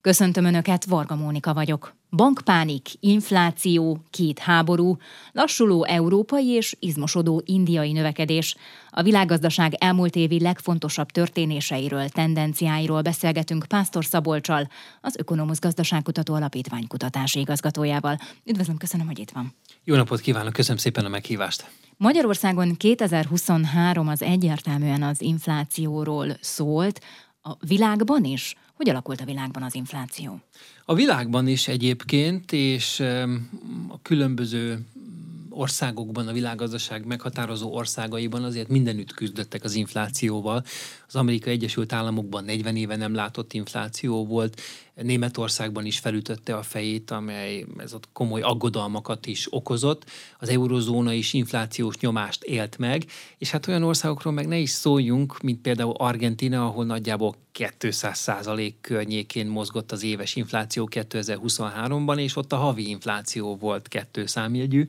Köszöntöm Önöket, Varga Mónika vagyok. Bankpánik, infláció, két háború, lassuló európai és izmosodó indiai növekedés. A világgazdaság elmúlt évi legfontosabb történéseiről, tendenciáiról beszélgetünk Pásztor Szabolcsal, az Ökonomusz Gazdaságkutató Alapítvány kutatási igazgatójával. Üdvözlöm, köszönöm, hogy itt van. Jó napot kívánok, köszönöm szépen a meghívást. Magyarországon 2023 az egyértelműen az inflációról szólt, a világban is? Hogy alakult a világban az infláció? A világban is egyébként, és a különböző országokban, a világgazdaság meghatározó országaiban azért mindenütt küzdöttek az inflációval. Az Amerikai Egyesült Államokban 40 éve nem látott infláció volt, Németországban is felütötte a fejét, amely ez ott komoly aggodalmakat is okozott. Az eurozóna is inflációs nyomást élt meg, és hát olyan országokról meg ne is szóljunk, mint például Argentina, ahol nagyjából 200 százalék környékén mozgott az éves infláció 2023-ban, és ott a havi infláció volt kettő számjegyű,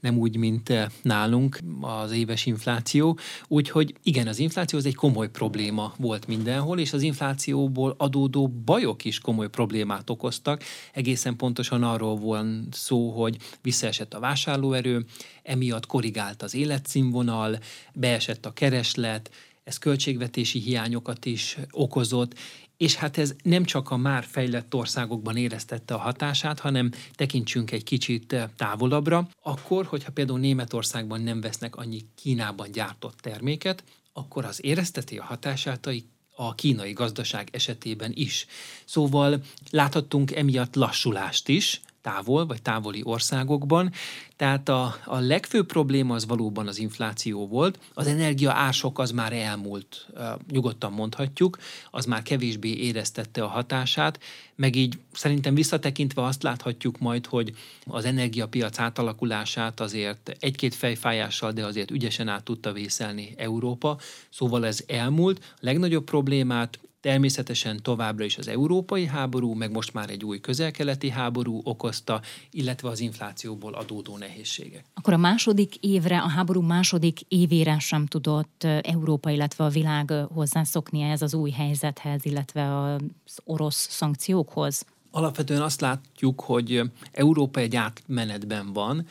nem úgy, mint eh, nálunk az éves infláció. Úgyhogy igen, az infláció az egy komoly probléma volt mindenhol, és az inflációból adódó bajok is komoly problémát okoztak. Egészen pontosan arról van szó, hogy visszaesett a vásárlóerő, emiatt korrigált az életszínvonal, beesett a kereslet, ez költségvetési hiányokat is okozott, és hát ez nem csak a már fejlett országokban éreztette a hatását, hanem tekintsünk egy kicsit távolabbra, akkor, hogyha például Németországban nem vesznek annyi Kínában gyártott terméket, akkor az érezteti a hatását a kínai gazdaság esetében is. Szóval láthattunk emiatt lassulást is, távol vagy távoli országokban. Tehát a, a legfőbb probléma az valóban az infláció volt. Az energia ások az már elmúlt, nyugodtan mondhatjuk, az már kevésbé éreztette a hatását, meg így szerintem visszatekintve azt láthatjuk majd, hogy az energiapiac átalakulását azért egy-két fejfájással, de azért ügyesen át tudta vészelni Európa. Szóval ez elmúlt. A legnagyobb problémát Természetesen továbbra is az európai háború, meg most már egy új közelkeleti háború okozta, illetve az inflációból adódó nehézségek. Akkor a második évre, a háború második évére sem tudott Európa, illetve a világ hozzászokni ez az új helyzethez, illetve az orosz szankciókhoz? Alapvetően azt látjuk, hogy Európa egy átmenetben van,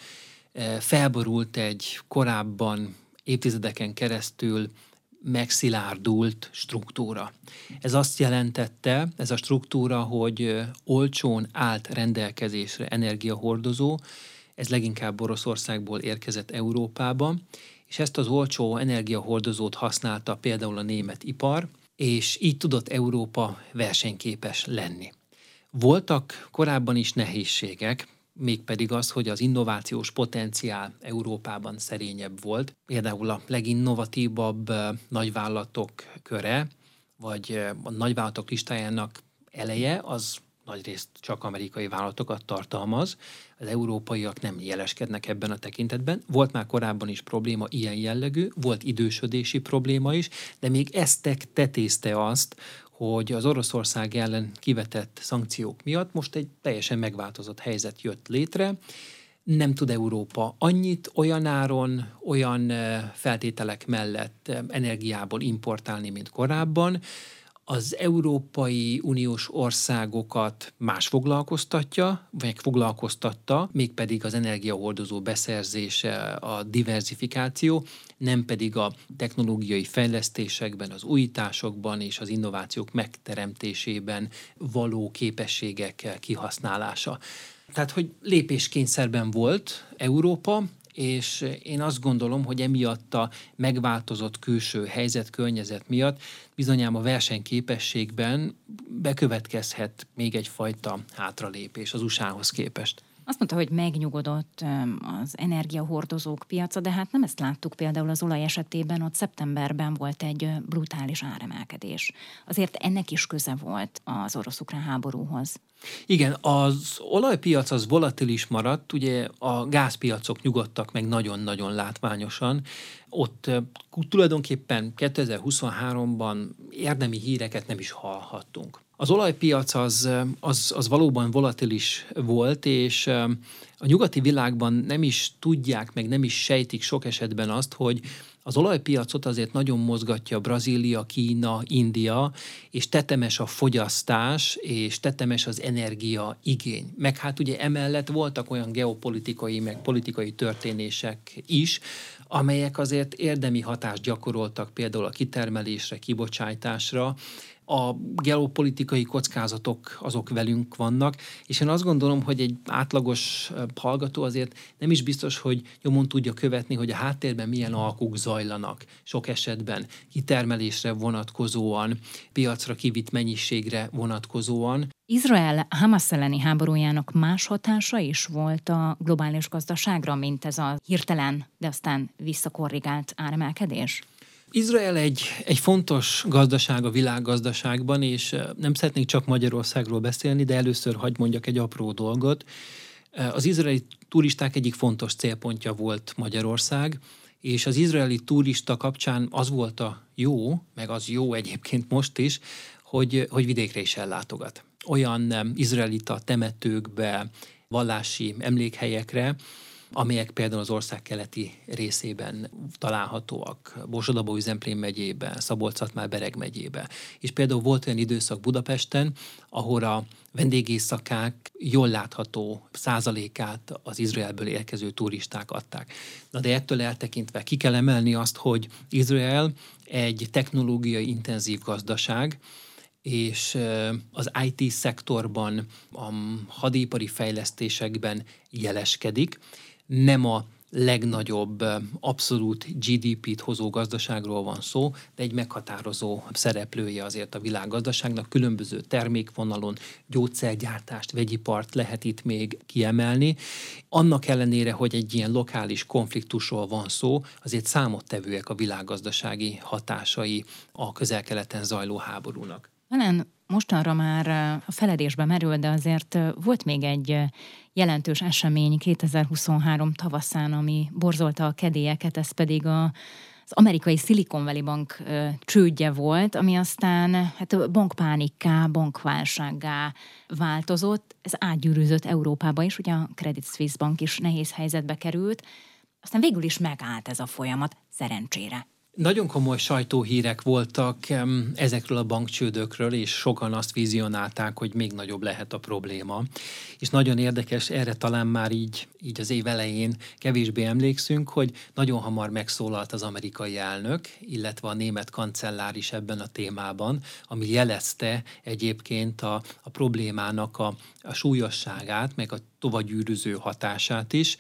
felborult egy korábban évtizedeken keresztül megszilárdult struktúra. Ez azt jelentette, ez a struktúra, hogy olcsón állt rendelkezésre energiahordozó, ez leginkább Oroszországból érkezett Európába, és ezt az olcsó energiahordozót használta például a német ipar, és így tudott Európa versenyképes lenni. Voltak korábban is nehézségek, mégpedig az, hogy az innovációs potenciál Európában szerényebb volt. Például a leginnovatívabb nagyvállalatok köre, vagy a nagyvállalatok listájának eleje, az nagyrészt csak amerikai vállalatokat tartalmaz. Az európaiak nem jeleskednek ebben a tekintetben. Volt már korábban is probléma ilyen jellegű, volt idősödési probléma is, de még ezt tetézte azt, hogy az Oroszország ellen kivetett szankciók miatt most egy teljesen megváltozott helyzet jött létre. Nem tud Európa annyit olyan áron, olyan feltételek mellett energiából importálni, mint korábban az Európai Uniós országokat más foglalkoztatja, vagy foglalkoztatta, mégpedig az energiahordozó beszerzése, a diversifikáció, nem pedig a technológiai fejlesztésekben, az újításokban és az innovációk megteremtésében való képességek kihasználása. Tehát, hogy lépéskényszerben volt Európa, és én azt gondolom, hogy emiatt a megváltozott külső helyzet, környezet miatt bizonyám a versenyképességben bekövetkezhet még egyfajta hátralépés az USA-hoz képest. Azt mondta, hogy megnyugodott az energiahordozók piaca, de hát nem ezt láttuk például az olaj esetében, ott szeptemberben volt egy brutális áremelkedés. Azért ennek is köze volt az orosz-ukrán háborúhoz. Igen, az olajpiac az volatilis maradt, ugye a gázpiacok nyugodtak meg nagyon-nagyon látványosan. Ott tulajdonképpen 2023-ban érdemi híreket nem is hallhattunk. Az olajpiac az, az, az valóban volatilis volt, és a nyugati világban nem is tudják, meg nem is sejtik sok esetben azt, hogy Az olajpiacot azért nagyon mozgatja Brazília, Kína, India, és tetemes a fogyasztás, és tetemes az energia igény. Meg hát ugye emellett voltak olyan geopolitikai, meg politikai történések is, amelyek azért érdemi hatást gyakoroltak például a kitermelésre, kibocsátásra, a geopolitikai kockázatok azok velünk vannak, és én azt gondolom, hogy egy átlagos hallgató azért nem is biztos, hogy nyomon tudja követni, hogy a háttérben milyen alkuk zajlanak. Sok esetben kitermelésre vonatkozóan, piacra kivitt mennyiségre vonatkozóan. Izrael Hamas elleni háborújának más hatása is volt a globális gazdaságra, mint ez a hirtelen, de aztán visszakorrigált áremelkedés? Izrael egy, egy fontos gazdaság a világgazdaságban, és nem szeretnék csak Magyarországról beszélni, de először hagyd mondjak egy apró dolgot. Az izraeli turisták egyik fontos célpontja volt Magyarország, és az izraeli turista kapcsán az volt a jó, meg az jó egyébként most is, hogy, hogy vidékre is ellátogat. Olyan izraelita temetőkbe, vallási emlékhelyekre, amelyek például az ország keleti részében találhatóak, Borsodabó Üzemplén megyében, szabolcs Bereg megyében. És például volt olyan időszak Budapesten, ahol a vendégészakák jól látható százalékát az Izraelből érkező turisták adták. Na de ettől eltekintve ki kell emelni azt, hogy Izrael egy technológiai intenzív gazdaság, és az IT szektorban, a hadipari fejlesztésekben jeleskedik, nem a legnagyobb abszolút GDP-t hozó gazdaságról van szó, de egy meghatározó szereplője azért a világgazdaságnak. Különböző termékvonalon gyógyszergyártást, vegyipart lehet itt még kiemelni. Annak ellenére, hogy egy ilyen lokális konfliktusról van szó, azért számottevőek a világgazdasági hatásai a közel-keleten zajló háborúnak. Talán mostanra már a feledésbe merül, de azért volt még egy jelentős esemény 2023 tavaszán, ami borzolta a kedélyeket, ez pedig a, az amerikai Silicon Valley Bank csődje volt, ami aztán hát bankpánikká, bankválsággá változott. Ez átgyűrűzött Európába is, ugye a Credit Suisse Bank is nehéz helyzetbe került. Aztán végül is megállt ez a folyamat, szerencsére. Nagyon komoly sajtóhírek voltak ezekről a bankcsődökről, és sokan azt vizionálták, hogy még nagyobb lehet a probléma. És nagyon érdekes, erre talán már így, így az év elején kevésbé emlékszünk, hogy nagyon hamar megszólalt az amerikai elnök, illetve a német kancellár is ebben a témában, ami jelezte egyébként a, a problémának a, a súlyosságát, meg a tovagyűrűző hatását is.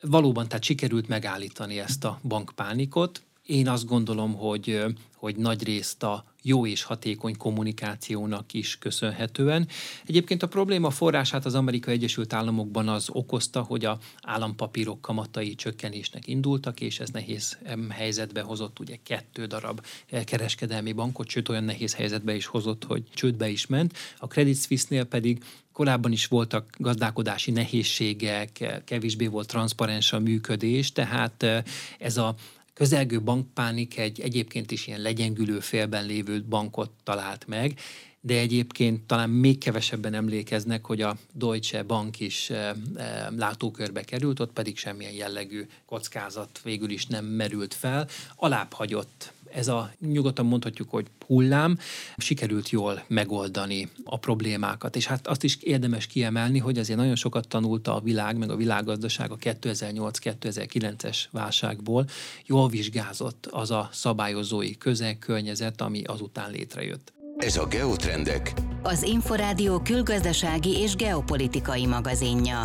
Valóban tehát sikerült megállítani ezt a bankpánikot, én azt gondolom, hogy, hogy nagy részt a jó és hatékony kommunikációnak is köszönhetően. Egyébként a probléma forrását az Amerikai Egyesült Államokban az okozta, hogy a állampapírok kamatai csökkenésnek indultak, és ez nehéz helyzetbe hozott ugye kettő darab eh, kereskedelmi bankot, sőt olyan nehéz helyzetbe is hozott, hogy csődbe is ment. A Credit Suisse-nél pedig Korábban is voltak gazdálkodási nehézségek, kevésbé volt transzparens a működés, tehát eh, ez a közelgő bankpánik egy egyébként is ilyen legyengülő félben lévő bankot talált meg, de egyébként talán még kevesebben emlékeznek, hogy a Deutsche Bank is e, e, látókörbe került, ott pedig semmilyen jellegű kockázat végül is nem merült fel. Alább hagyott ez a nyugodtan mondhatjuk, hogy hullám, sikerült jól megoldani a problémákat. És hát azt is érdemes kiemelni, hogy azért nagyon sokat tanulta a világ, meg a világgazdaság a 2008-2009-es válságból. Jól vizsgázott az a szabályozói közeg, környezet, ami azután létrejött. Ez a Geotrendek, az Inforádió külgazdasági és geopolitikai magazinja.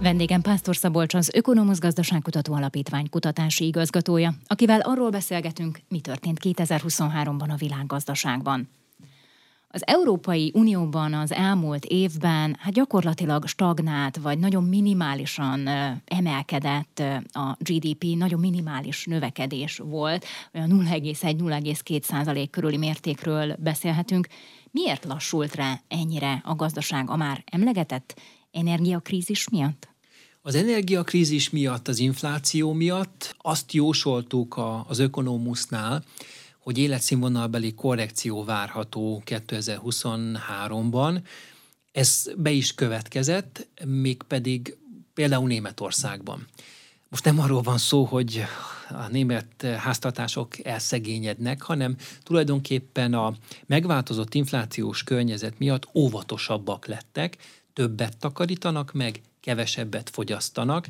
Vendégem Pásztor Szabolcs az Ökonomusz Gazdaságkutató Alapítvány kutatási igazgatója, akivel arról beszélgetünk, mi történt 2023-ban a világgazdaságban. Az Európai Unióban az elmúlt évben hát gyakorlatilag stagnált, vagy nagyon minimálisan emelkedett a GDP, nagyon minimális növekedés volt, olyan 0,1-0,2 százalék körüli mértékről beszélhetünk. Miért lassult rá ennyire a gazdaság a már emlegetett energiakrízis miatt? Az energiakrízis miatt, az infláció miatt azt jósoltuk a, az ökonomusznál, hogy életszínvonalbeli korrekció várható 2023-ban. Ez be is következett, mégpedig például Németországban. most nem arról van szó, hogy a német háztartások elszegényednek, hanem tulajdonképpen a megváltozott inflációs környezet miatt óvatosabbak lettek, többet takarítanak meg, kevesebbet fogyasztanak,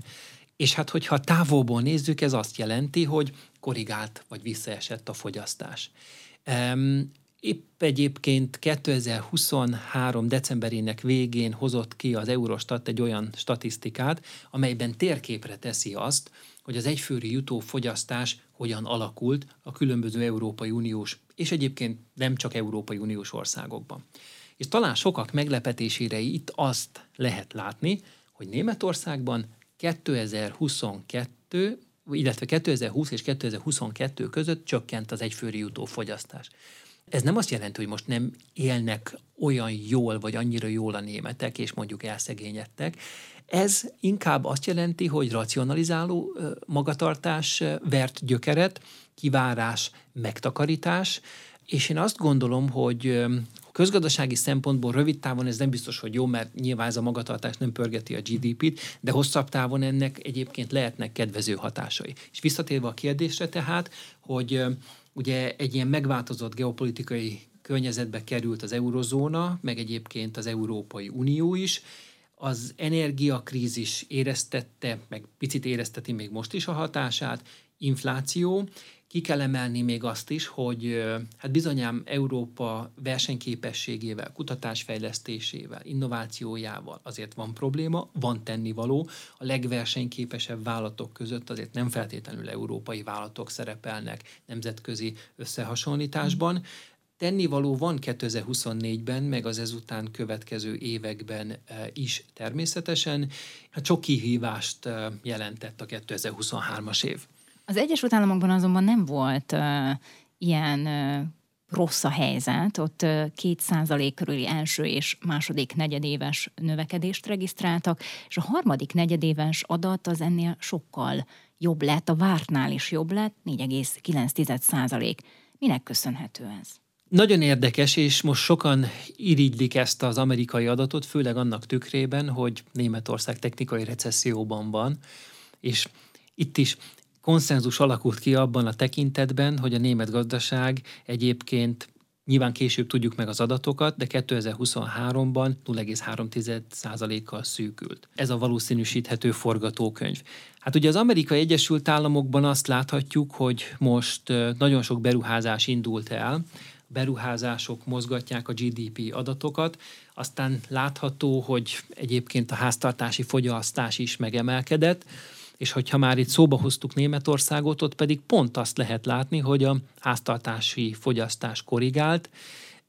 és hát hogyha távolból nézzük, ez azt jelenti, hogy korrigált vagy visszaesett a fogyasztás. Épp egyébként 2023. decemberének végén hozott ki az Eurostat egy olyan statisztikát, amelyben térképre teszi azt, hogy az egyfőri jutó fogyasztás hogyan alakult a különböző Európai Uniós, és egyébként nem csak Európai Uniós országokban. És talán sokak meglepetésére itt azt lehet látni, hogy Németországban 2022 illetve 2020 és 2022 között csökkent az egyfőri jutó fogyasztás. Ez nem azt jelenti, hogy most nem élnek olyan jól, vagy annyira jól a németek, és mondjuk elszegényedtek. Ez inkább azt jelenti, hogy racionalizáló magatartás vert gyökeret, kivárás, megtakarítás, és én azt gondolom, hogy közgazdasági szempontból rövid távon ez nem biztos, hogy jó, mert nyilván ez a magatartás nem pörgeti a GDP-t, de hosszabb távon ennek egyébként lehetnek kedvező hatásai. És visszatérve a kérdésre tehát, hogy ugye egy ilyen megváltozott geopolitikai környezetbe került az eurozóna, meg egyébként az Európai Unió is, az energiakrízis éreztette, meg picit érezteti még most is a hatását, infláció, ki kell emelni még azt is, hogy hát bizonyám Európa versenyképességével, kutatásfejlesztésével, innovációjával azért van probléma, van tennivaló. A legversenyképesebb vállalatok között azért nem feltétlenül európai vállalatok szerepelnek nemzetközi összehasonlításban. Tennivaló van 2024-ben, meg az ezután következő években is természetesen. Hát sok kihívást jelentett a 2023-as év. Az Egyesült Államokban azonban nem volt uh, ilyen uh, rossz a helyzet, ott két százalék körüli első és második negyedéves növekedést regisztráltak, és a harmadik negyedéves adat az ennél sokkal jobb lett, a vártnál is jobb lett, 4,9 százalék. Minek köszönhető ez? Nagyon érdekes, és most sokan irigylik ezt az amerikai adatot, főleg annak tükrében, hogy Németország technikai recesszióban van, és itt is konszenzus alakult ki abban a tekintetben, hogy a német gazdaság egyébként Nyilván később tudjuk meg az adatokat, de 2023-ban 0,3%-kal szűkült. Ez a valószínűsíthető forgatókönyv. Hát ugye az Amerikai Egyesült Államokban azt láthatjuk, hogy most nagyon sok beruházás indult el, beruházások mozgatják a GDP adatokat, aztán látható, hogy egyébként a háztartási fogyasztás is megemelkedett, és hogyha már itt szóba hoztuk Németországot, ott pedig pont azt lehet látni, hogy a háztartási fogyasztás korrigált,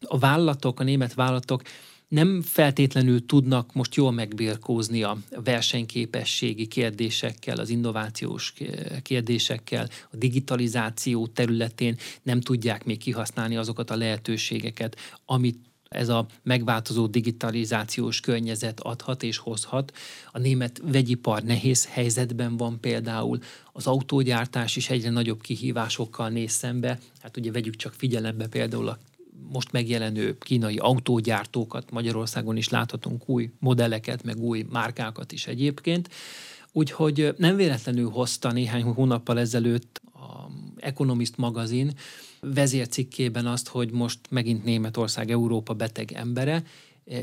a vállalatok, a német vállalatok nem feltétlenül tudnak most jól megbirkózni a versenyképességi kérdésekkel, az innovációs kérdésekkel, a digitalizáció területén nem tudják még kihasználni azokat a lehetőségeket, amit ez a megváltozó digitalizációs környezet adhat és hozhat. A német vegyipar nehéz helyzetben van például, az autógyártás is egyre nagyobb kihívásokkal néz szembe. Hát ugye vegyük csak figyelembe például a most megjelenő kínai autógyártókat, Magyarországon is láthatunk új modelleket, meg új márkákat is egyébként. Úgyhogy nem véletlenül hozta néhány hónappal ezelőtt a Economist magazin vezércikkében azt, hogy most megint Németország Európa beteg embere,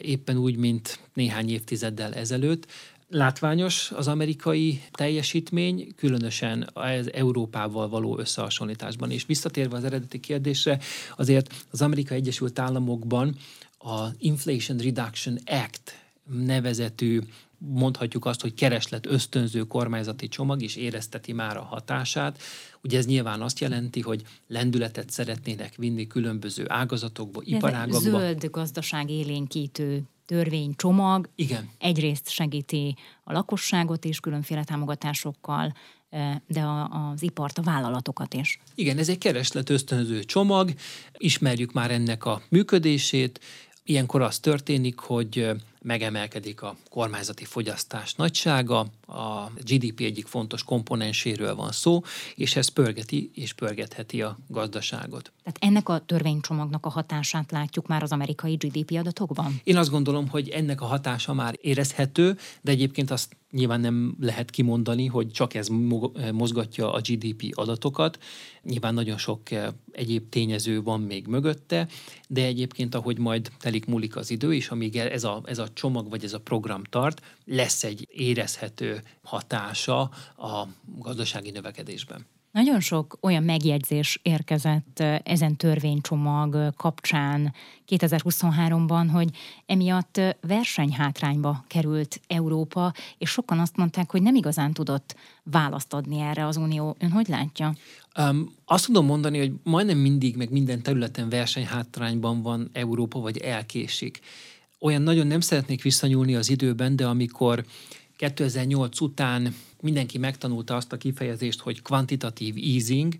éppen úgy, mint néhány évtizeddel ezelőtt. Látványos az amerikai teljesítmény, különösen az Európával való összehasonlításban. És visszatérve az eredeti kérdésre, azért az Amerikai Egyesült Államokban a Inflation Reduction Act nevezetű mondhatjuk azt, hogy kereslet ösztönző kormányzati csomag is érezteti már a hatását. Ugye ez nyilván azt jelenti, hogy lendületet szeretnének vinni különböző ágazatokba, iparágakba. Zöld gazdaság élénkítő törvénycsomag Igen. egyrészt segíti a lakosságot is különféle támogatásokkal, de az ipart, a vállalatokat is. Igen, ez egy kereslet ösztönző csomag, ismerjük már ennek a működését, Ilyenkor az történik, hogy megemelkedik a kormányzati fogyasztás nagysága, a GDP egyik fontos komponenséről van szó, és ez pörgeti és pörgetheti a gazdaságot. Tehát ennek a törvénycsomagnak a hatását látjuk már az amerikai GDP adatokban? Én azt gondolom, hogy ennek a hatása már érezhető, de egyébként azt nyilván nem lehet kimondani, hogy csak ez mozgatja a GDP adatokat. Nyilván nagyon sok eh, egyéb tényező van még mögötte, de egyébként, ahogy majd telik múlik az idő, és amíg ez a, ez a csomag vagy ez a program tart, lesz egy érezhető hatása a gazdasági növekedésben. Nagyon sok olyan megjegyzés érkezett ezen törvénycsomag kapcsán 2023-ban, hogy emiatt versenyhátrányba került Európa, és sokan azt mondták, hogy nem igazán tudott választ adni erre az Unió. Ön hogy látja? Um, azt tudom mondani, hogy majdnem mindig, meg minden területen versenyhátrányban van Európa, vagy elkésik. Olyan nagyon nem szeretnék visszanyúlni az időben, de amikor 2008 után mindenki megtanulta azt a kifejezést, hogy kvantitatív easing,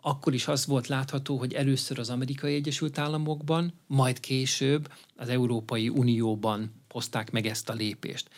akkor is az volt látható, hogy először az Amerikai Egyesült Államokban, majd később az Európai Unióban hozták meg ezt a lépést.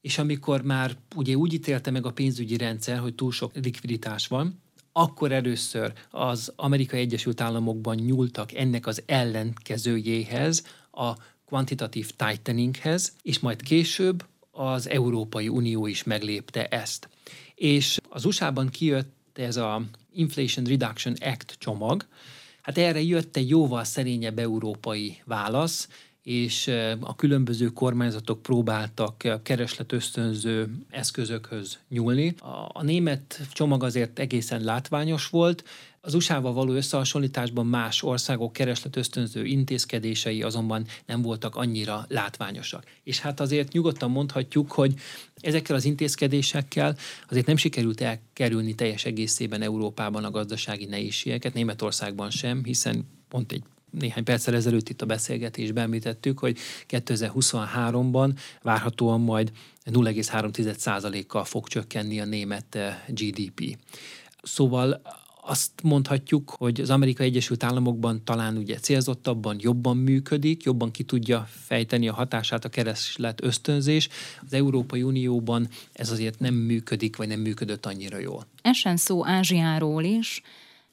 És amikor már ugye úgy ítélte meg a pénzügyi rendszer, hogy túl sok likviditás van, akkor először az Amerikai Egyesült Államokban nyúltak ennek az ellenkezőjéhez, a quantitative tighteninghez, és majd később az Európai Unió is meglépte ezt. És az USA-ban kijött ez a Inflation Reduction Act csomag, hát erre jött egy jóval szerényebb európai válasz, és a különböző kormányzatok próbáltak keresletösztönző eszközökhöz nyúlni. A, német csomag azért egészen látványos volt, az USA-val való összehasonlításban más országok keresletösztönző intézkedései azonban nem voltak annyira látványosak. És hát azért nyugodtan mondhatjuk, hogy ezekkel az intézkedésekkel azért nem sikerült elkerülni teljes egészében Európában a gazdasági nehézségeket, Németországban sem, hiszen pont egy néhány perccel ezelőtt itt a beszélgetésben említettük, hogy 2023-ban várhatóan majd 0,3%-kal fog csökkenni a német eh, GDP. Szóval azt mondhatjuk, hogy az Amerikai Egyesült Államokban talán ugye célzottabban jobban működik, jobban ki tudja fejteni a hatását a kereslet ösztönzés. Az Európai Unióban ez azért nem működik, vagy nem működött annyira jól. Essen szó Ázsiáról is.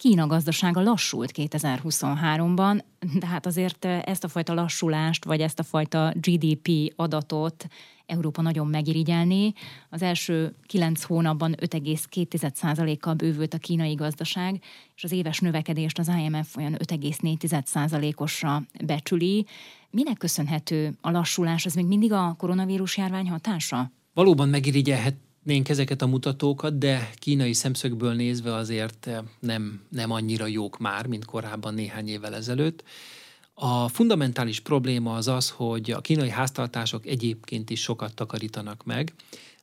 Kína gazdasága lassult 2023-ban, de hát azért ezt a fajta lassulást, vagy ezt a fajta GDP adatot Európa nagyon megirigyelné. Az első kilenc hónapban 5,2%-kal bővült a kínai gazdaság, és az éves növekedést az IMF olyan 5,4%-osra becsüli. Minek köszönhető a lassulás? Ez még mindig a koronavírus járvány hatása? Valóban megirigyelhet nénk ezeket a mutatókat, de kínai szemszögből nézve azért nem, nem annyira jók már, mint korábban néhány évvel ezelőtt. A fundamentális probléma az az, hogy a kínai háztartások egyébként is sokat takarítanak meg,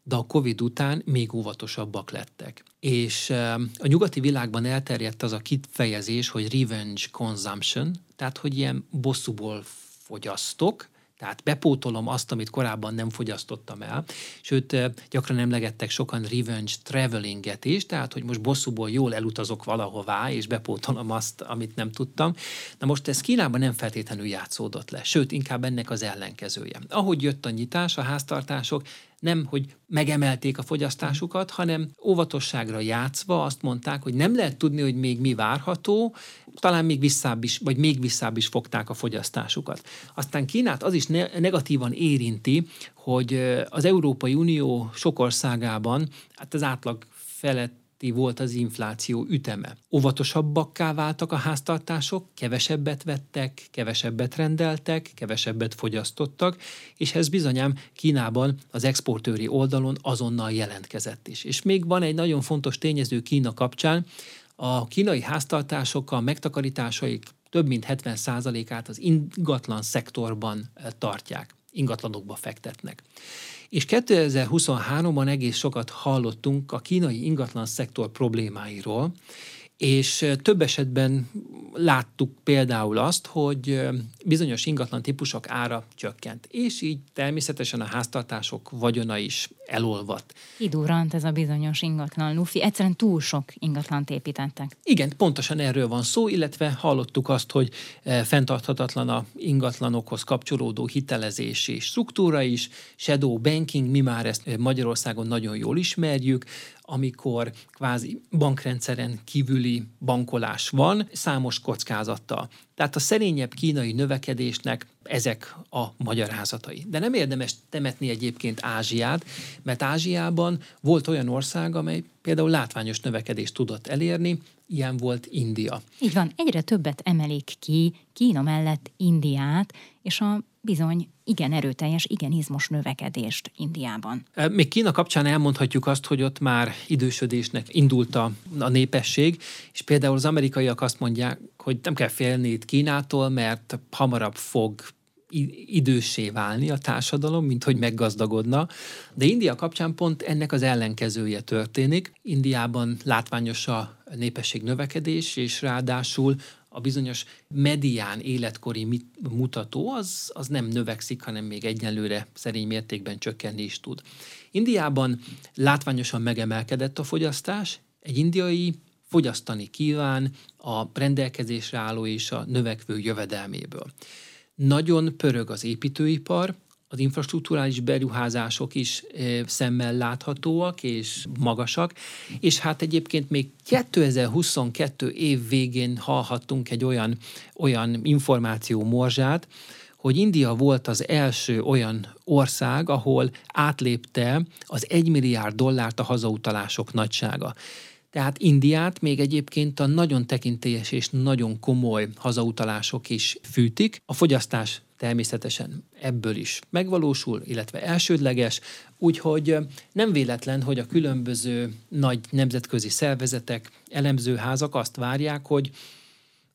de a COVID után még óvatosabbak lettek. És a nyugati világban elterjedt az a kifejezés, hogy revenge consumption, tehát hogy ilyen bosszúból fogyasztok, tehát bepótolom azt, amit korábban nem fogyasztottam el. Sőt, gyakran emlegettek sokan revenge travelinget is, tehát hogy most bosszúból jól elutazok valahová, és bepótolom azt, amit nem tudtam. Na most ez Kínában nem feltétlenül játszódott le, sőt, inkább ennek az ellenkezője. Ahogy jött a nyitás, a háztartások nem, hogy megemelték a fogyasztásukat, hanem óvatosságra játszva azt mondták, hogy nem lehet tudni, hogy még mi várható, talán még visszább is, vagy még visszább is fogták a fogyasztásukat. Aztán Kínát az is negatívan érinti, hogy az Európai Unió sok országában, hát az átlag felett volt az infláció üteme. Óvatosabbakká váltak a háztartások, kevesebbet vettek, kevesebbet rendeltek, kevesebbet fogyasztottak, és ez bizonyám Kínában az exportőri oldalon azonnal jelentkezett is. És még van egy nagyon fontos tényező Kína kapcsán, a kínai háztartások a megtakarításaik több mint 70%-át az ingatlan szektorban tartják, ingatlanokba fektetnek. És 2023-ban egész sokat hallottunk a kínai ingatlan szektor problémáiról, és több esetben láttuk például azt, hogy bizonyos ingatlan típusok ára csökkent, és így természetesen a háztartások vagyona is elolvadt. Kidurrant ez a bizonyos ingatlan lufi, egyszerűen túl sok ingatlant építettek. Igen, pontosan erről van szó, illetve hallottuk azt, hogy fenntarthatatlan a ingatlanokhoz kapcsolódó hitelezési struktúra is, shadow banking, mi már ezt Magyarországon nagyon jól ismerjük, amikor kvázi bankrendszeren kívüli bankolás van, számos kockázattal. Tehát a szerényebb kínai növekedésnek ezek a magyarázatai. De nem érdemes temetni egyébként Ázsiát, mert Ázsiában volt olyan ország, amely például látványos növekedést tudott elérni, ilyen volt India. Így van, egyre többet emelik ki Kína mellett Indiát, és a bizony igen erőteljes, igen izmos növekedést Indiában. Még Kína kapcsán elmondhatjuk azt, hogy ott már idősödésnek indult a, a népesség, és például az amerikaiak azt mondják, hogy nem kell félni itt Kínától, mert hamarabb fog idősé válni a társadalom, mint hogy meggazdagodna. De India kapcsán pont ennek az ellenkezője történik. Indiában látványos a népesség növekedés, és ráadásul a bizonyos medián életkori mutató az, az nem növekszik, hanem még egyenlőre szerény mértékben csökkenni is tud. Indiában látványosan megemelkedett a fogyasztás, egy indiai fogyasztani kíván a rendelkezésre álló és a növekvő jövedelméből. Nagyon pörög az építőipar, az infrastruktúrális beruházások is szemmel láthatóak és magasak, és hát egyébként még 2022 év végén hallhattunk egy olyan, olyan információ morzsát, hogy India volt az első olyan ország, ahol átlépte az 1 milliárd dollárt a hazautalások nagysága. Tehát Indiát még egyébként a nagyon tekintélyes és nagyon komoly hazautalások is fűtik. A fogyasztás természetesen ebből is megvalósul, illetve elsődleges, úgyhogy nem véletlen, hogy a különböző nagy nemzetközi szervezetek, elemzőházak azt várják, hogy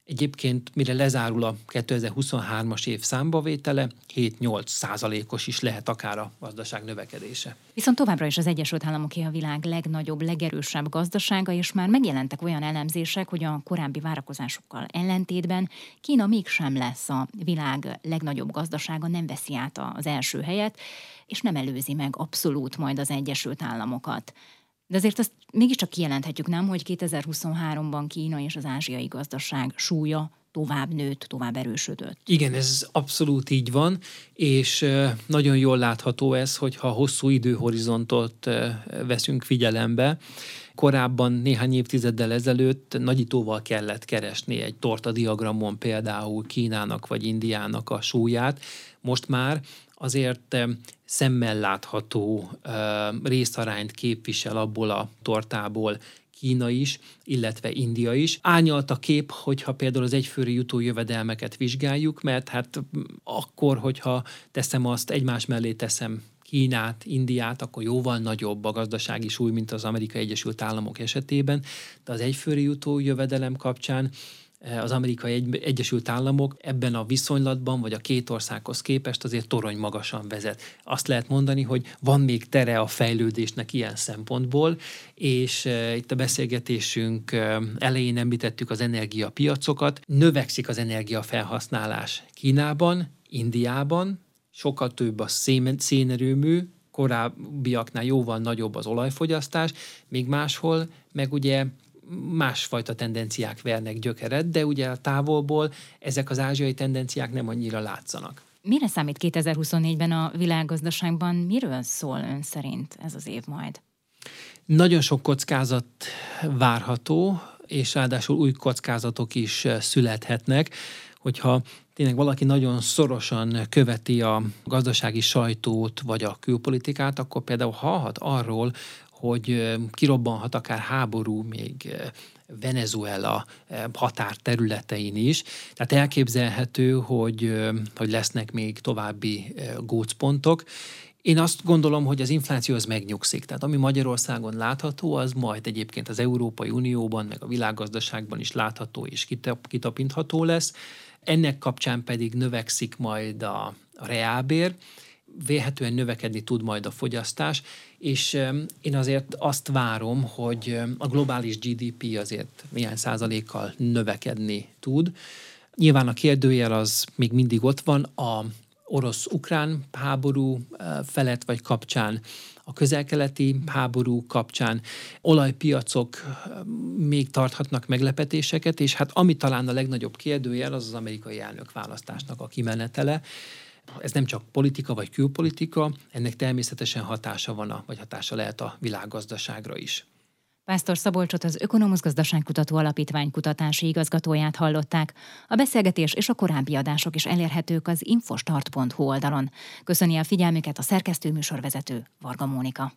Egyébként, mire lezárul a 2023-as év számbavétele, 7-8 százalékos is lehet akár a gazdaság növekedése. Viszont továbbra is az Egyesült Államoké a világ legnagyobb, legerősebb gazdasága, és már megjelentek olyan elemzések, hogy a korábbi várakozásokkal ellentétben Kína mégsem lesz a világ legnagyobb gazdasága, nem veszi át az első helyet, és nem előzi meg abszolút majd az Egyesült Államokat. De azért azt mégiscsak kijelenthetjük, nem, hogy 2023-ban Kína és az ázsiai gazdaság súlya tovább nőtt, tovább erősödött. Igen, ez abszolút így van, és nagyon jól látható ez, hogyha hosszú időhorizontot veszünk figyelembe. Korábban néhány évtizeddel ezelőtt nagyítóval kellett keresni egy tortadiagramon például Kínának vagy Indiának a súlyát. Most már azért szemmel látható részarányt képvisel abból a tortából Kína is, illetve India is. Ányalt a kép, hogyha például az egyfőre jutó jövedelmeket vizsgáljuk, mert hát akkor, hogyha teszem azt, egymás mellé teszem Kínát, Indiát, akkor jóval nagyobb a gazdasági súly, mint az Amerikai Egyesült Államok esetében, de az egyfőre jutó jövedelem kapcsán az amerikai Egyesült Államok ebben a viszonylatban, vagy a két országhoz képest azért torony magasan vezet. Azt lehet mondani, hogy van még tere a fejlődésnek ilyen szempontból, és itt a beszélgetésünk elején említettük az energiapiacokat. Növekszik az energiafelhasználás Kínában, Indiában, sokkal több a szénerőmű, korábbiaknál jóval nagyobb az olajfogyasztás, még máshol meg ugye másfajta tendenciák vernek gyökeret, de ugye a távolból ezek az ázsiai tendenciák nem annyira látszanak. Mire számít 2024-ben a világgazdaságban? Miről szól ön szerint ez az év majd? Nagyon sok kockázat várható, és ráadásul új kockázatok is születhetnek, hogyha tényleg valaki nagyon szorosan követi a gazdasági sajtót vagy a külpolitikát, akkor például hallhat arról, hogy kirobbanhat akár háború még Venezuela határterületein is. Tehát elképzelhető, hogy, hogy lesznek még további gócpontok. Én azt gondolom, hogy az infláció az megnyugszik. Tehát ami Magyarországon látható, az majd egyébként az Európai Unióban, meg a világgazdaságban is látható és kitapintható lesz. Ennek kapcsán pedig növekszik majd a, a reálbér, véhetően növekedni tud majd a fogyasztás, és én azért azt várom, hogy a globális GDP azért milyen százalékkal növekedni tud. Nyilván a kérdőjel az még mindig ott van, a orosz-ukrán háború felett vagy kapcsán, a közelkeleti háború kapcsán olajpiacok még tarthatnak meglepetéseket, és hát ami talán a legnagyobb kérdőjel, az az amerikai elnökválasztásnak a kimenetele. Ez nem csak politika vagy külpolitika, ennek természetesen hatása van, a, vagy hatása lehet a világgazdaságra is. Pásztor Szabolcsot az Ökonomusz Gazdaságkutató Alapítvány kutatási igazgatóját hallották. A beszélgetés és a korábbi adások is elérhetők az infostart.hu oldalon. Köszöni a figyelmüket a szerkesztő műsorvezető Varga Mónika.